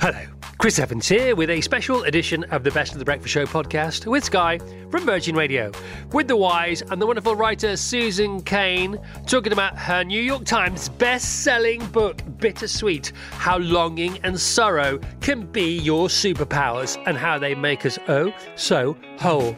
Hello, Chris Evans here with a special edition of the Best of the Breakfast Show podcast with Sky from Virgin Radio. With the wise and the wonderful writer Susan Cain talking about her New York Times best selling book, Bittersweet How Longing and Sorrow Can Be Your Superpowers and How They Make Us Oh So Whole.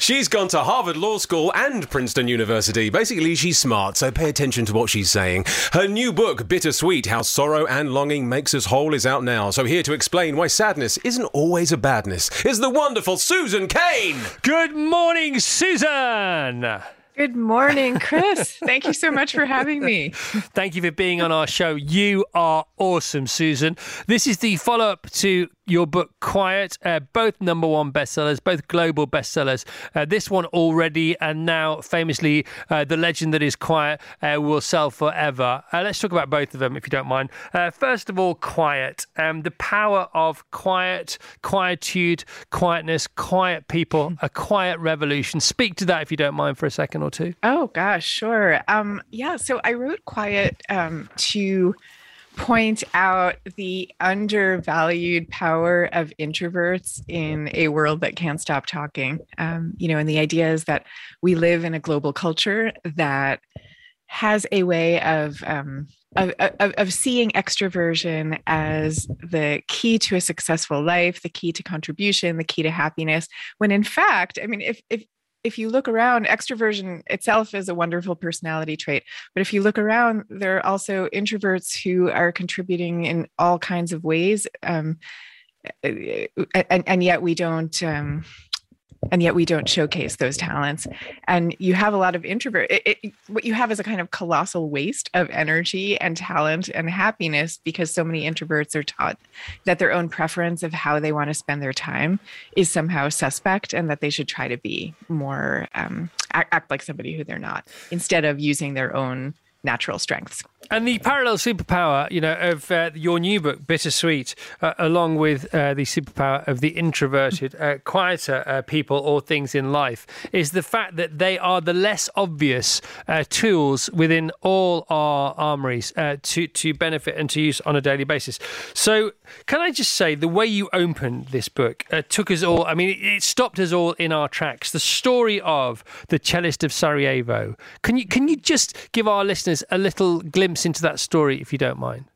She's gone to Harvard Law School and Princeton University. Basically, she's smart, so pay attention to what she's saying. Her new book, Bittersweet How Sorrow and Longing Makes Us Whole, is out now. So, here to explain why sadness isn't always a badness is the wonderful Susan Cain. Good morning, Susan! Good morning, Chris. Thank you so much for having me. Thank you for being on our show. You are awesome, Susan. This is the follow up to your book Quiet, uh, both number one bestsellers, both global bestsellers. Uh, this one already, and now famously, uh, The Legend That Is Quiet uh, will sell forever. Uh, let's talk about both of them, if you don't mind. Uh, first of all, Quiet. Um, the power of quiet, quietude, quietness, quiet people, a quiet revolution. Speak to that, if you don't mind, for a second or two. Oh, gosh, sure. Um, yeah, so I wrote Quiet um, to point out the undervalued power of introverts in a world that can't stop talking. Um, you know, and the idea is that we live in a global culture that has a way of um, of, of, of, seeing extroversion as the key to a successful life, the key to contribution, the key to happiness. When in fact, I mean, if if if you look around, extroversion itself is a wonderful personality trait. But if you look around, there are also introverts who are contributing in all kinds of ways. Um, and, and yet we don't um, and yet we don't showcase those talents and you have a lot of introvert it, it, what you have is a kind of colossal waste of energy and talent and happiness because so many introverts are taught that their own preference of how they want to spend their time is somehow suspect and that they should try to be more um, act, act like somebody who they're not instead of using their own natural strengths. And the parallel superpower, you know, of uh, your new book, Bittersweet, uh, along with uh, the superpower of the introverted, uh, quieter uh, people or things in life, is the fact that they are the less obvious uh, tools within all our armories to to benefit and to use on a daily basis. So, can I just say the way you opened this book took us all? I mean, it stopped us all in our tracks. The story of the cellist of Sarajevo. Can you can you just give our listeners a little glimpse? Glimpse into that story, if you don't mind.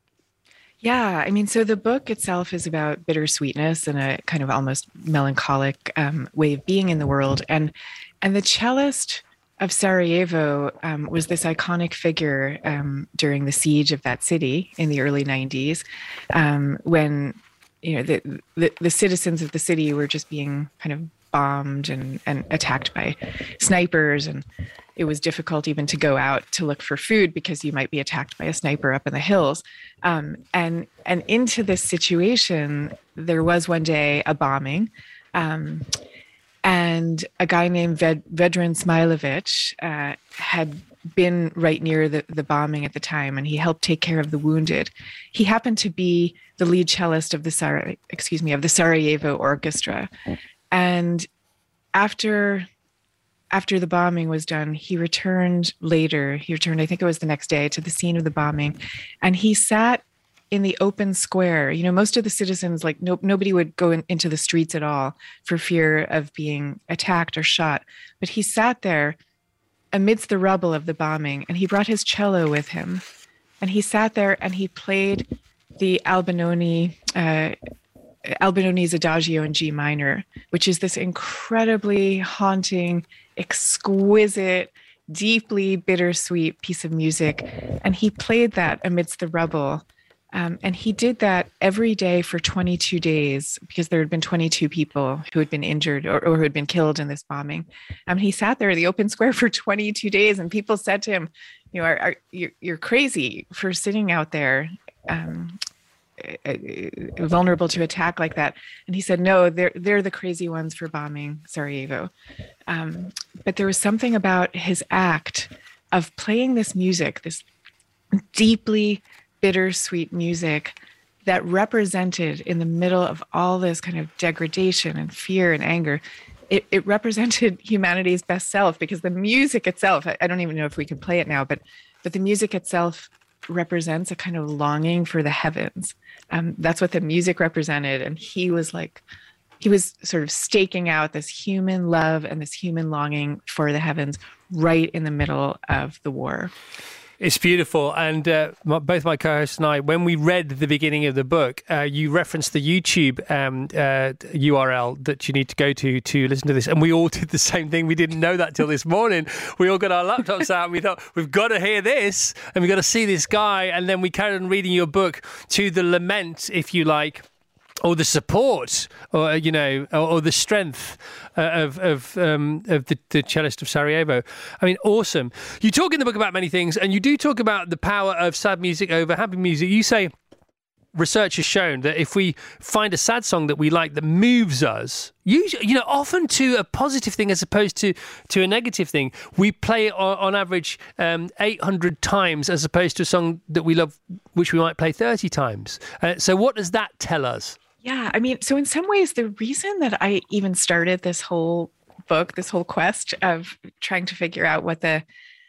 Yeah, I mean, so the book itself is about bittersweetness and a kind of almost melancholic um, way of being in the world, and and the cellist of Sarajevo um, was this iconic figure um, during the siege of that city in the early '90s, um, when you know the, the the citizens of the city were just being kind of bombed and and attacked by snipers and it was difficult even to go out to look for food because you might be attacked by a sniper up in the hills. Um, and and into this situation, there was one day a bombing. Um, and a guy named Ved- Vedran Smailovic uh, had been right near the, the bombing at the time, and he helped take care of the wounded. He happened to be the lead cellist of the Sar- excuse me of the Sarajevo Orchestra, and after after the bombing was done, he returned later. He returned, I think it was the next day, to the scene of the bombing, and he sat in the open square. You know, most of the citizens, like no, nobody would go in, into the streets at all for fear of being attacked or shot. But he sat there amidst the rubble of the bombing, and he brought his cello with him, and he sat there and he played the Albinoni. Uh, Albinoni's Adagio in G minor, which is this incredibly haunting, exquisite, deeply bittersweet piece of music. And he played that amidst the rubble Um, and he did that every day for 22 days because there had been 22 people who had been injured or, or who had been killed in this bombing. Um, he sat there in the open square for 22 days, and people said to him, "You know, are, are, you're, you're crazy for sitting out there." Um, vulnerable to attack like that. And he said no they're they're the crazy ones for bombing sarajevo. Um, but there was something about his act of playing this music this deeply bittersweet music that represented in the middle of all this kind of degradation and fear and anger it, it represented humanity's best self because the music itself I, I don't even know if we can play it now but but the music itself represents a kind of longing for the heavens. Um, that's what the music represented. And he was like he was sort of staking out this human love and this human longing for the heavens right in the middle of the war it's beautiful. And uh, my, both my co hosts and I, when we read the beginning of the book, uh, you referenced the YouTube um, uh, URL that you need to go to to listen to this. And we all did the same thing. We didn't know that till this morning. We all got our laptops out and we thought, we've got to hear this and we've got to see this guy. And then we carried on reading your book to the lament, if you like or the support, or you know, or, or the strength uh, of of um, of the, the cellist of Sarajevo. I mean, awesome. You talk in the book about many things, and you do talk about the power of sad music over happy music. You say research has shown that if we find a sad song that we like that moves us, usually, you know, often to a positive thing as opposed to to a negative thing, we play it on, on average um, 800 times as opposed to a song that we love, which we might play 30 times. Uh, so, what does that tell us? Yeah, I mean, so in some ways, the reason that I even started this whole book, this whole quest of trying to figure out what the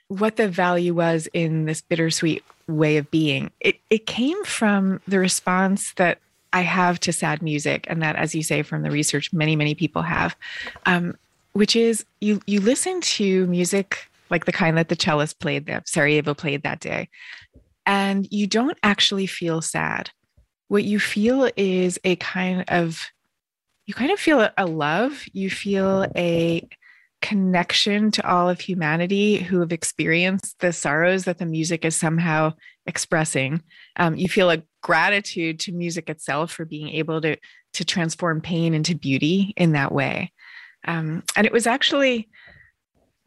what the value was in this bittersweet way of being, it it came from the response that I have to sad music, and that, as you say, from the research, many many people have, um, which is you you listen to music like the kind that the cellist played that Sarajevo played that day, and you don't actually feel sad what you feel is a kind of you kind of feel a love. You feel a connection to all of humanity who have experienced the sorrows that the music is somehow expressing. Um, you feel a gratitude to music itself for being able to to transform pain into beauty in that way. Um, and it was actually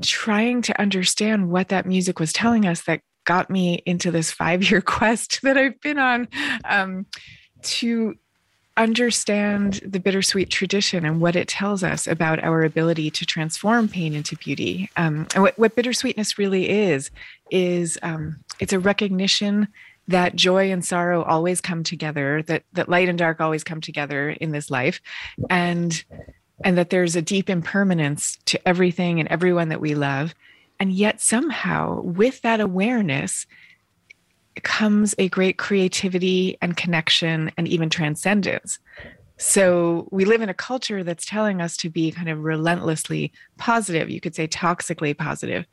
trying to understand what that music was telling us that got me into this five year quest that I've been on um, to understand the bittersweet tradition and what it tells us about our ability to transform pain into beauty. Um, and what, what, bittersweetness really is, is um, it's a recognition that joy and sorrow always come together, that, that light and dark always come together in this life. And and that there's a deep impermanence to everything and everyone that we love and yet, somehow, with that awareness, comes a great creativity and connection and even transcendence. So, we live in a culture that's telling us to be kind of relentlessly positive, you could say toxically positive.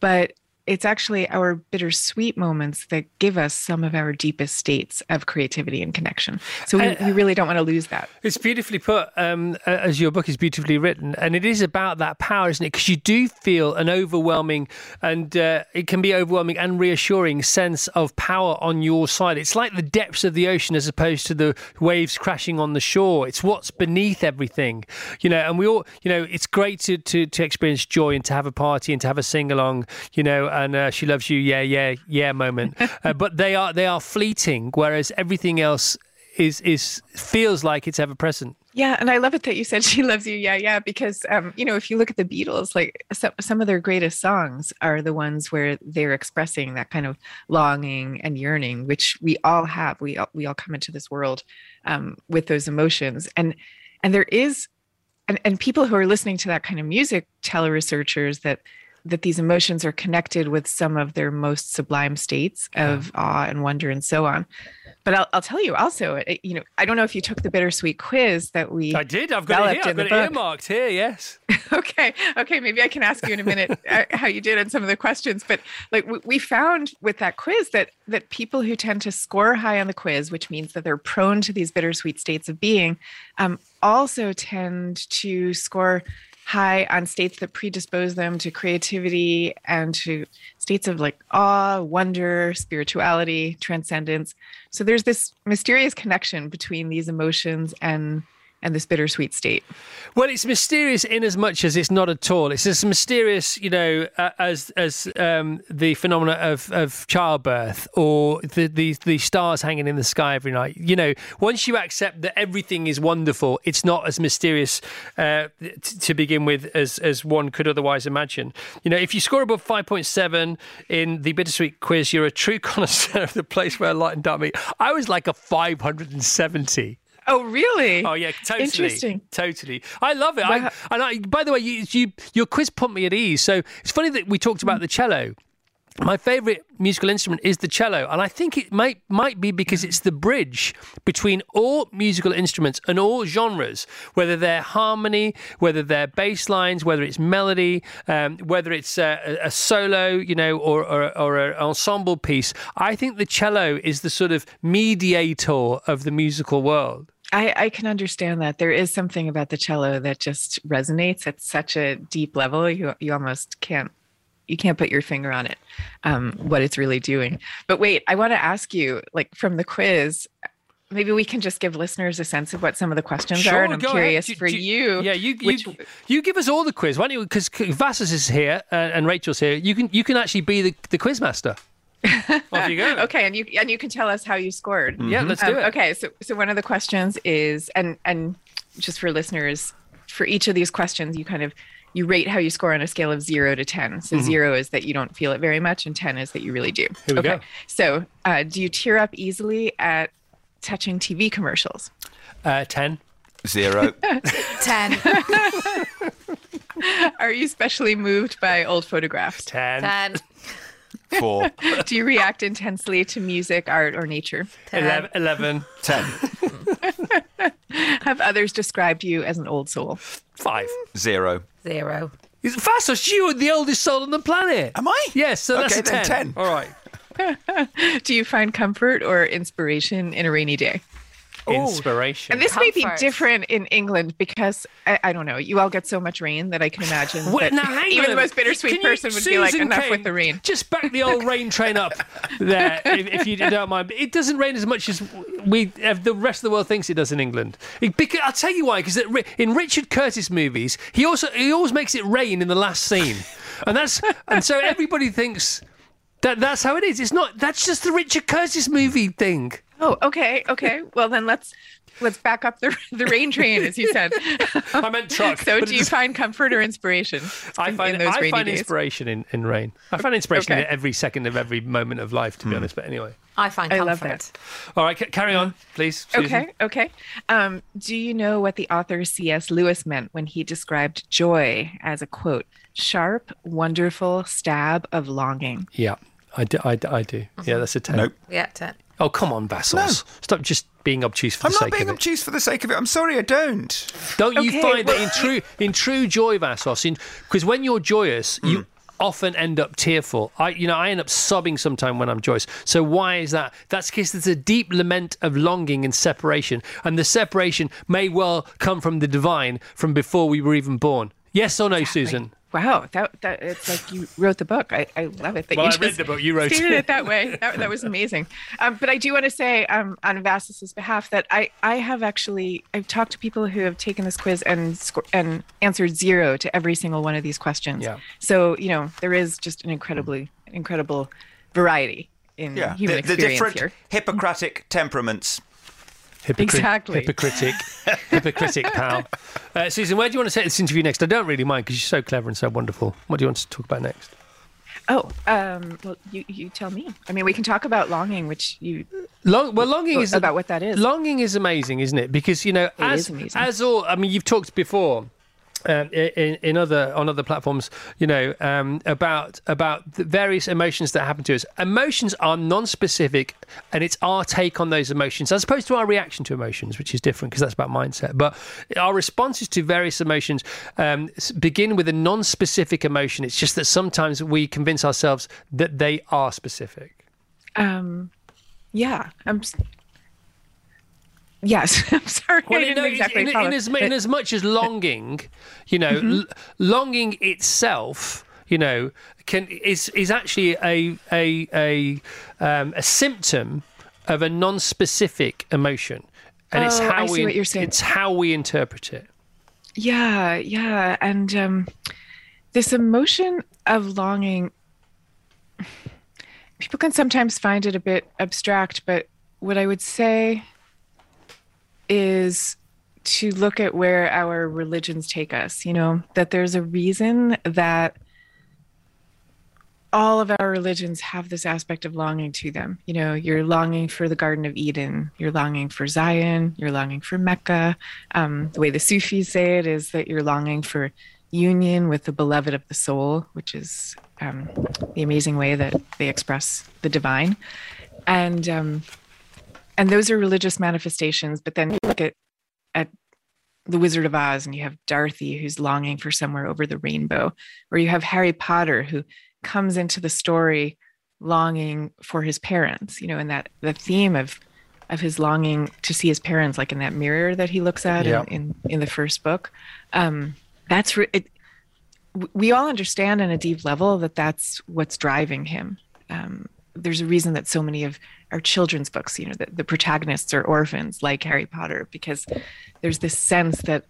But it's actually our bittersweet moments that give us some of our deepest states of creativity and connection. So we, uh, we really don't want to lose that. It's beautifully put, um, as your book is beautifully written, and it is about that power, isn't it? Because you do feel an overwhelming, and uh, it can be overwhelming and reassuring sense of power on your side. It's like the depths of the ocean as opposed to the waves crashing on the shore. It's what's beneath everything, you know. And we all, you know, it's great to to, to experience joy and to have a party and to have a sing along, you know and uh, she loves you, yeah, yeah, yeah moment. uh, but they are they are fleeting, whereas everything else is is feels like it's ever present. Yeah, and I love it that you said she loves you. Yeah, yeah, because um, you know, if you look at the Beatles, like some, some of their greatest songs are the ones where they're expressing that kind of longing and yearning, which we all have. We all, we all come into this world um, with those emotions, and and there is, and and people who are listening to that kind of music tell researchers that that these emotions are connected with some of their most sublime states of awe and wonder and so on. But I'll, I'll tell you also, it, you know, I don't know if you took the bittersweet quiz that we. I did. I've got it here. I've got it earmarked here. Yes. okay. Okay. Maybe I can ask you in a minute uh, how you did on some of the questions. But like we found with that quiz that that people who tend to score high on the quiz, which means that they're prone to these bittersweet states of being, um, also tend to score high on states that predispose them to creativity and to states of like awe, wonder, spirituality, transcendence. So there's this mysterious connection between these emotions and and this bittersweet state. Well, it's mysterious in as much as it's not at all. It's as mysterious, you know, as as um, the phenomena of, of childbirth or the, the the stars hanging in the sky every night. You know, once you accept that everything is wonderful, it's not as mysterious uh, t- to begin with as as one could otherwise imagine. You know, if you score above five point seven in the bittersweet quiz, you're a true connoisseur of the place where light and dark meet. I was like a five hundred and seventy. Oh, really? Oh yeah, totally. Interesting. Totally. I love it. Wow. I, and I, by the way, you, you your quiz put me at ease. So it's funny that we talked about the cello. My favourite musical instrument is the cello, and I think it might might be because it's the bridge between all musical instruments and all genres, whether they're harmony, whether they're bass lines, whether it's melody, um, whether it's a, a solo, you know, or, or or an ensemble piece. I think the cello is the sort of mediator of the musical world. I, I can understand that. There is something about the cello that just resonates at such a deep level. You you almost can't you can't put your finger on it, um, what it's really doing. But wait, I want to ask you, like from the quiz, maybe we can just give listeners a sense of what some of the questions are. And I'm curious. Do- for do- you. Yeah, you which- you, you give us all the quiz. Why don't you? Because Vassos is here uh, and Rachel's here. You can you can actually be the the quiz master. Off you go. okay, and you and you can tell us how you scored. Yeah, let's do Um, it. Okay, so so one of the questions is, and and just for listeners, for each of these questions, you kind of you rate how you score on a scale of zero to ten. So zero is that you don't feel it very much, and ten is that you really do. Mm-hmm. Here we okay. go. So, uh, do you tear up easily at touching TV commercials? Uh, Ten. Zero. 10. Are you specially moved by old photographs? Ten. 10. Four. Do you react intensely to music, art, or nature? Eleven. Eleven. Ten. Have others described you as an old soul? Five. Zero. 0. Is Vassos, you are the oldest soul on the planet. Am I? Yes, so that's Okay, a then 10. 10. All right. Do you find comfort or inspiration in a rainy day? Inspiration. And this may be different in England because I, I don't know. You all get so much rain that I can imagine Wait, that now, even on the most bittersweet Can you- person would be like, enough Kane, with the rain. Just back the old rain train up there, if, if you don't mind. It doesn't rain as much as we uh, the rest of the world thinks it does in England. It- because, I'll tell you why. Because in Richard Curtis movies, he also he always makes it rain in the last scene, and that's and so everybody thinks that that's how it is. It's not. That's just the Richard Curtis movie thing. Oh, okay, okay. Well, then let's let's back up the the rain train, as you said. I meant truck. so, do you find comfort or inspiration I in, find, in those I rainy find days? inspiration in, in rain. I find inspiration Okay. in every second of every moment of life, to be hmm. honest. But anyway. I find comfort. I comfort. love that. All right, ca- carry on, mm-hmm. please. Susan. Okay, okay. Um, do you know what the author C.S. Lewis meant when he described joy as a quote, sharp, wonderful stab of longing? Yeah, I do. I, do- I do. Yeah, mm-hmm. that's a 10. Nope. Yeah, 10. Oh, come on, Vassos. Stop just being obtuse for sake I'm the not sake being of it. obtuse for the sake of it. I'm sorry, I don't. Don't you Okay, find that in true in true joy, Vassos, in because when you're joyous, you hmm. often end up tearful. I, you know, I end up sobbing sometime when I'm joyous. So why is that? That's because there's a deep lament of longing and separation, and the separation may well come from the divine from before we were even born. Yes or no, Susan? Wow, that that it's like you wrote the book. I, I love it that Well, you I read the book, you wrote stated it. it that way. That, that was amazing. Um, but I do want to say um, on Vassos's behalf that I I have actually I've talked to people who have taken this quiz and sco- and answered zero to every single one of these questions. Yeah. So you know there is just an incredibly incredible variety in Yeah. human the, the experience different here. Hippocratic temperaments. Hypocrit- Exactly. Hypocritic. hypocritic, pal. Uh, Susan, where do you want to take this interview next? I don't really mind because you're so clever and so wonderful. What do you want to talk about next? Oh, um, well, you you tell me. I mean, we can talk about longing, which you Long, well, longing is about what that is. Longing is amazing, isn't it? Because you know, as is amazing. as all, I mean, you've talked before. Um, in, in other on other platforms, you know, um, about about the various emotions that happen to us. Emotions are non-specific, and it's our take on those emotions, as opposed to our reaction to emotions, which is different because that's about mindset. But our responses to various emotions um, begin with a non-specific emotion. It's just that sometimes we convince ourselves that they are specific. Um, yeah, I'm. Yes, I'm sorry. I Well, exactly in, in, as, in as much as longing, you know, Mm-hmm. l- longing itself, you know, can is is actually a a a um, a symptom of a non-specific emotion, and it's Oh, how I see we what you're saying. it's how we interpret it. Yeah, yeah. And um, this emotion of longing, people can sometimes find it a bit abstract, but what I would say is to look at where our religions take us, you know, that there's a reason that all of our religions have this aspect of longing to them. You know, you're longing for the Garden of Eden, you're longing for Zion, you're longing for Mecca. Um, the way the Sufis say it is that you're longing for union with the beloved of the soul, which is um, the amazing way that they express the divine. And um, and those are religious manifestations. But then look at at the Wizard of Oz, and you have Dorothy who's longing for somewhere over the rainbow, or you have Harry Potter who comes into the story longing for his parents. You know, and that the theme of of his longing to see his parents, like in that mirror that he looks at Yeah. in, in in the first book. Um, that's re- it. We all understand on a deep level that that's what's driving him. Um, there's a reason that so many of our children's books, you know, the, the protagonists are orphans, like Harry Potter, because there's this sense that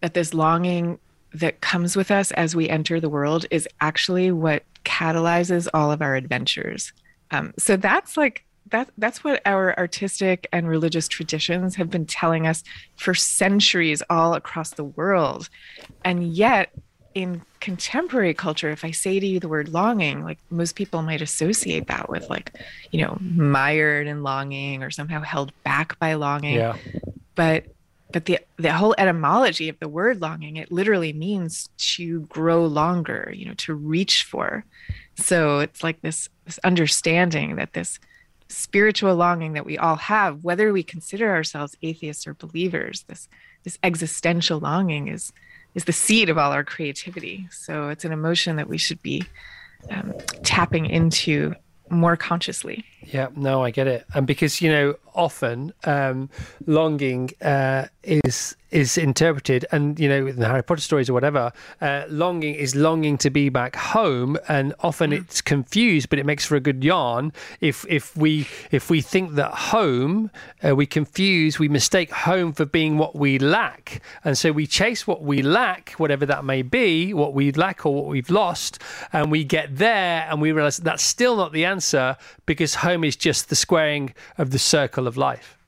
that this longing that comes with us as we enter the world is actually what catalyzes all of our adventures. Um, so that's like that that's what our artistic and religious traditions have been telling us for centuries all across the world. And yet in contemporary culture, if I say to you the word longing, like most people might associate that with like, you know, mired in longing or somehow held back by longing Yeah. but but the the whole etymology of the word longing it literally means to grow longer you know to reach for so it's like this this understanding that this spiritual longing that we all have whether we consider ourselves atheists or believers this this existential longing is is the seed of all our creativity. So it's an emotion that we should be um, tapping into more consciously. Yeah, no, I get it, and because you know, often um, longing uh, is is interpreted, and you know, in the Harry Potter stories or whatever, uh, longing is longing to be back home, and often it's confused, but it makes for a good yarn. If if we if we think that home, uh, we confuse, we mistake home for being what we lack, and so we chase what we lack, whatever that may be, what we lack or what we've lost, and we get there, and we realize that's still not the answer because home is just the squaring of the circle of life.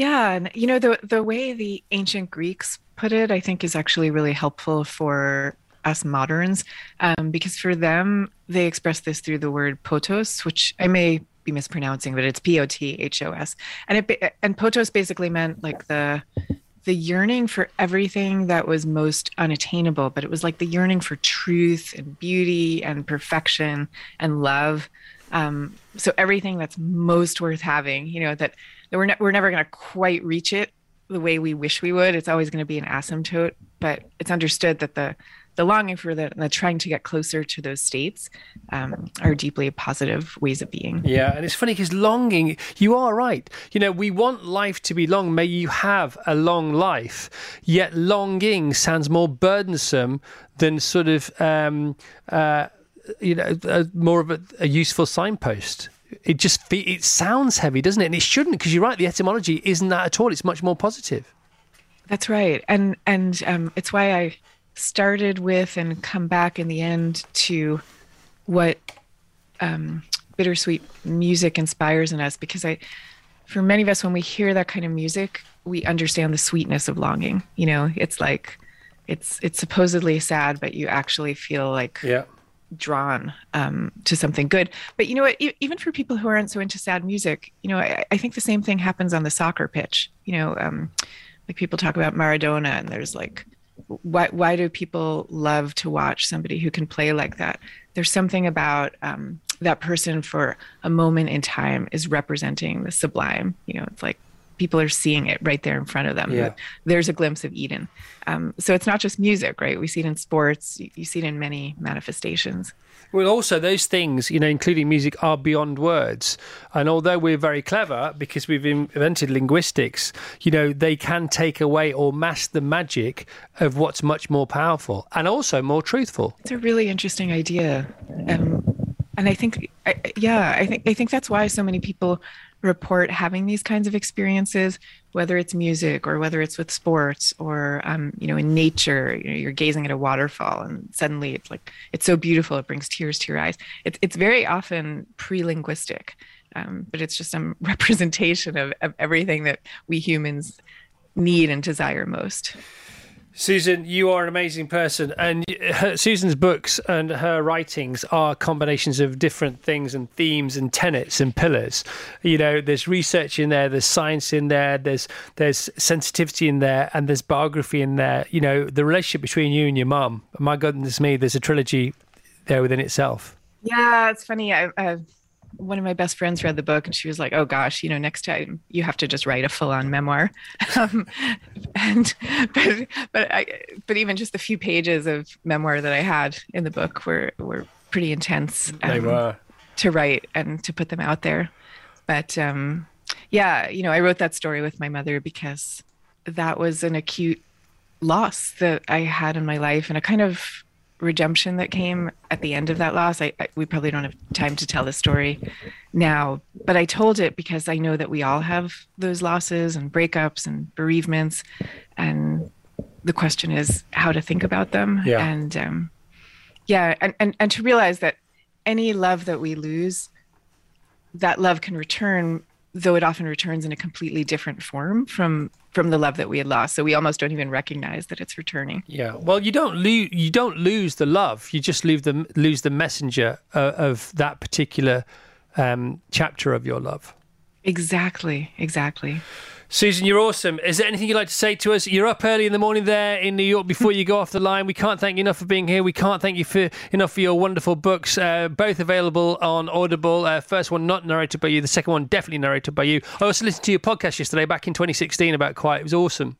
Yeah, and you know the the way the ancient Greeks put it, I think, is actually really helpful for us moderns, um, because for them they express this through the word pothos, which I may be mispronouncing, but it's P O T H O S, and it and pothos basically meant like the the yearning for everything that was most unattainable, but it was like the yearning for truth and beauty and perfection and love. Um, so everything that's most worth having, you know, that, that we're, ne- we're never going to quite reach it the way we wish we would. It's always going to be an asymptote, but it's understood that the, the longing for the, the trying to get closer to those states um, are deeply positive ways of being. Yeah, and it's funny because longing, you are right. You know, we want life to be long. May you have a long life. Yet longing sounds more burdensome than sort of, um, uh, you know, uh, more of a, a useful signpost. It just fe- it sounds heavy, doesn't it? And it shouldn't, because you're right. The etymology isn't that at all. It's much more positive. That's right, and and um, it's why I started with and come back in the end to what um, bittersweet music inspires in us, because I, for many of us, when we hear that kind of music, we understand the sweetness of longing. You know, it's like, it's it's supposedly sad, but you actually feel like Yeah. Drawn um, to something good. But you know what? E- even for people who aren't so into sad music, you know, I, I think the same thing happens on the soccer pitch. You know, um, like people talk about Maradona, and there's like, why why do people love to watch somebody who can play like that? There's something about um, that person for a moment in time is representing the sublime. You know, it's like people are seeing it right there in front of them. Yeah. There's a glimpse of Eden. Um, so it's not just music, right? We see it in sports. You, you see it in many manifestations. Well, also those things, you know, including music, are beyond words. And although we're very clever because we've invented linguistics, you know, they can take away or mask the magic of what's much more powerful and also more truthful. It's a really interesting idea, um, and I think, I, yeah, I think I think that's why so many people report having these kinds of experiences, whether it's music or whether it's with sports or um, you know in nature. You know, you're gazing at a waterfall and suddenly it's like it's so beautiful, it brings tears to your eyes. It's it's very often pre-linguistic, um, but it's just a representation of, of everything that we humans need and desire most. Susan, you are an amazing person, and her, Susan's books and her writings are combinations of different things and themes and tenets and pillars. You know, there's research in there, there's science in there, there's there's sensitivity in there, and there's biography in there. You know, the relationship between you and your mum. My goodness me, there's a trilogy there within itself. Yeah, it's funny. I, I one of my best friends read the book and she was like, "Oh gosh, you know, next time you have to just write a full-on memoir." Um, and but but I but even just the few pages of memoir that I had in the book were were pretty intense. They um, were. to write and to put them out there. But um, yeah, you know, I wrote that story with my mother because that was an acute loss that I had in my life and a kind of redemption that came at the end of that loss. I, I we probably don't have time to tell the story now, but I told it because I know that we all have those losses and breakups and bereavements, and the question is how to think about them. Yeah. And um, yeah, and, and and to realize that any love that we lose, that love can return, though it often returns in a completely different form from from the love that we had lost. So we almost don't even recognize that it's returning. Yeah. Well, you don't lose. You don't lose the love. You just lose the lose the messenger uh, of that particular um, chapter of your love. Exactly. Exactly. Susan, you're awesome. Is there anything you'd like to say to us? You're up early in the morning there in New York before you go off the line. We can't thank you enough for being here. We can't thank you for enough for your wonderful books, uh, both available on Audible. Uh, first one not narrated by you, the second one definitely narrated by you. I also listened to your podcast yesterday back in 2016 about Quiet. It was awesome.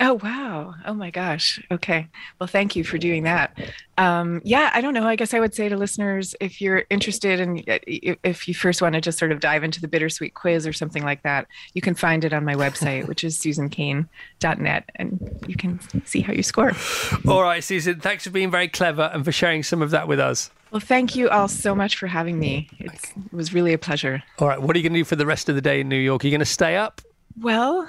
Oh wow! Oh my gosh. Okay. Well, thank you for doing that. Um, yeah, I don't know. I guess I would say to listeners, if you're interested and if you first want to just sort of dive into the bittersweet quiz or something like that, you can find it on my website, which is susancain.net, and you can see how you score. All right, Susan. Thanks for being very clever and for sharing some of that with us. Well, thank you all so much for having me. It's, it was really a pleasure. All right. What are you going to do for the rest of the day in New York? Are you going to stay up? Well,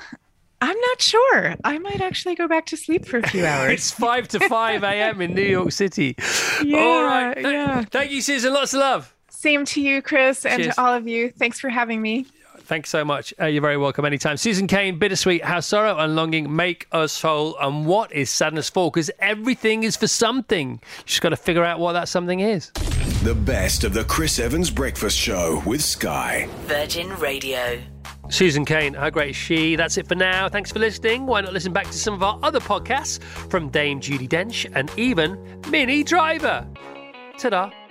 I'm not sure. I might actually go back to sleep for a few hours. It's 5 to 5 a.m. in New York City. Yeah, All right. Th- yeah. Thank you, Susan. Lots of love. Same to you, Chris, and Cheers. to all of you. Thanks for having me. Thanks so much. Uh, you're very welcome anytime. Susan Cain, Bittersweet, How Sorrow and Longing Make Us Whole. And what is sadness for? Because everything is for something. You just got to figure out what that something is. The best of the Chris Evans Breakfast Show with Sky. Virgin Radio. Susan Cain, how great is she? That's it for now. Thanks for listening. Why not listen back to some of our other podcasts from Dame Judi Dench and even Minnie Driver? Ta da.